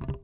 Thank you.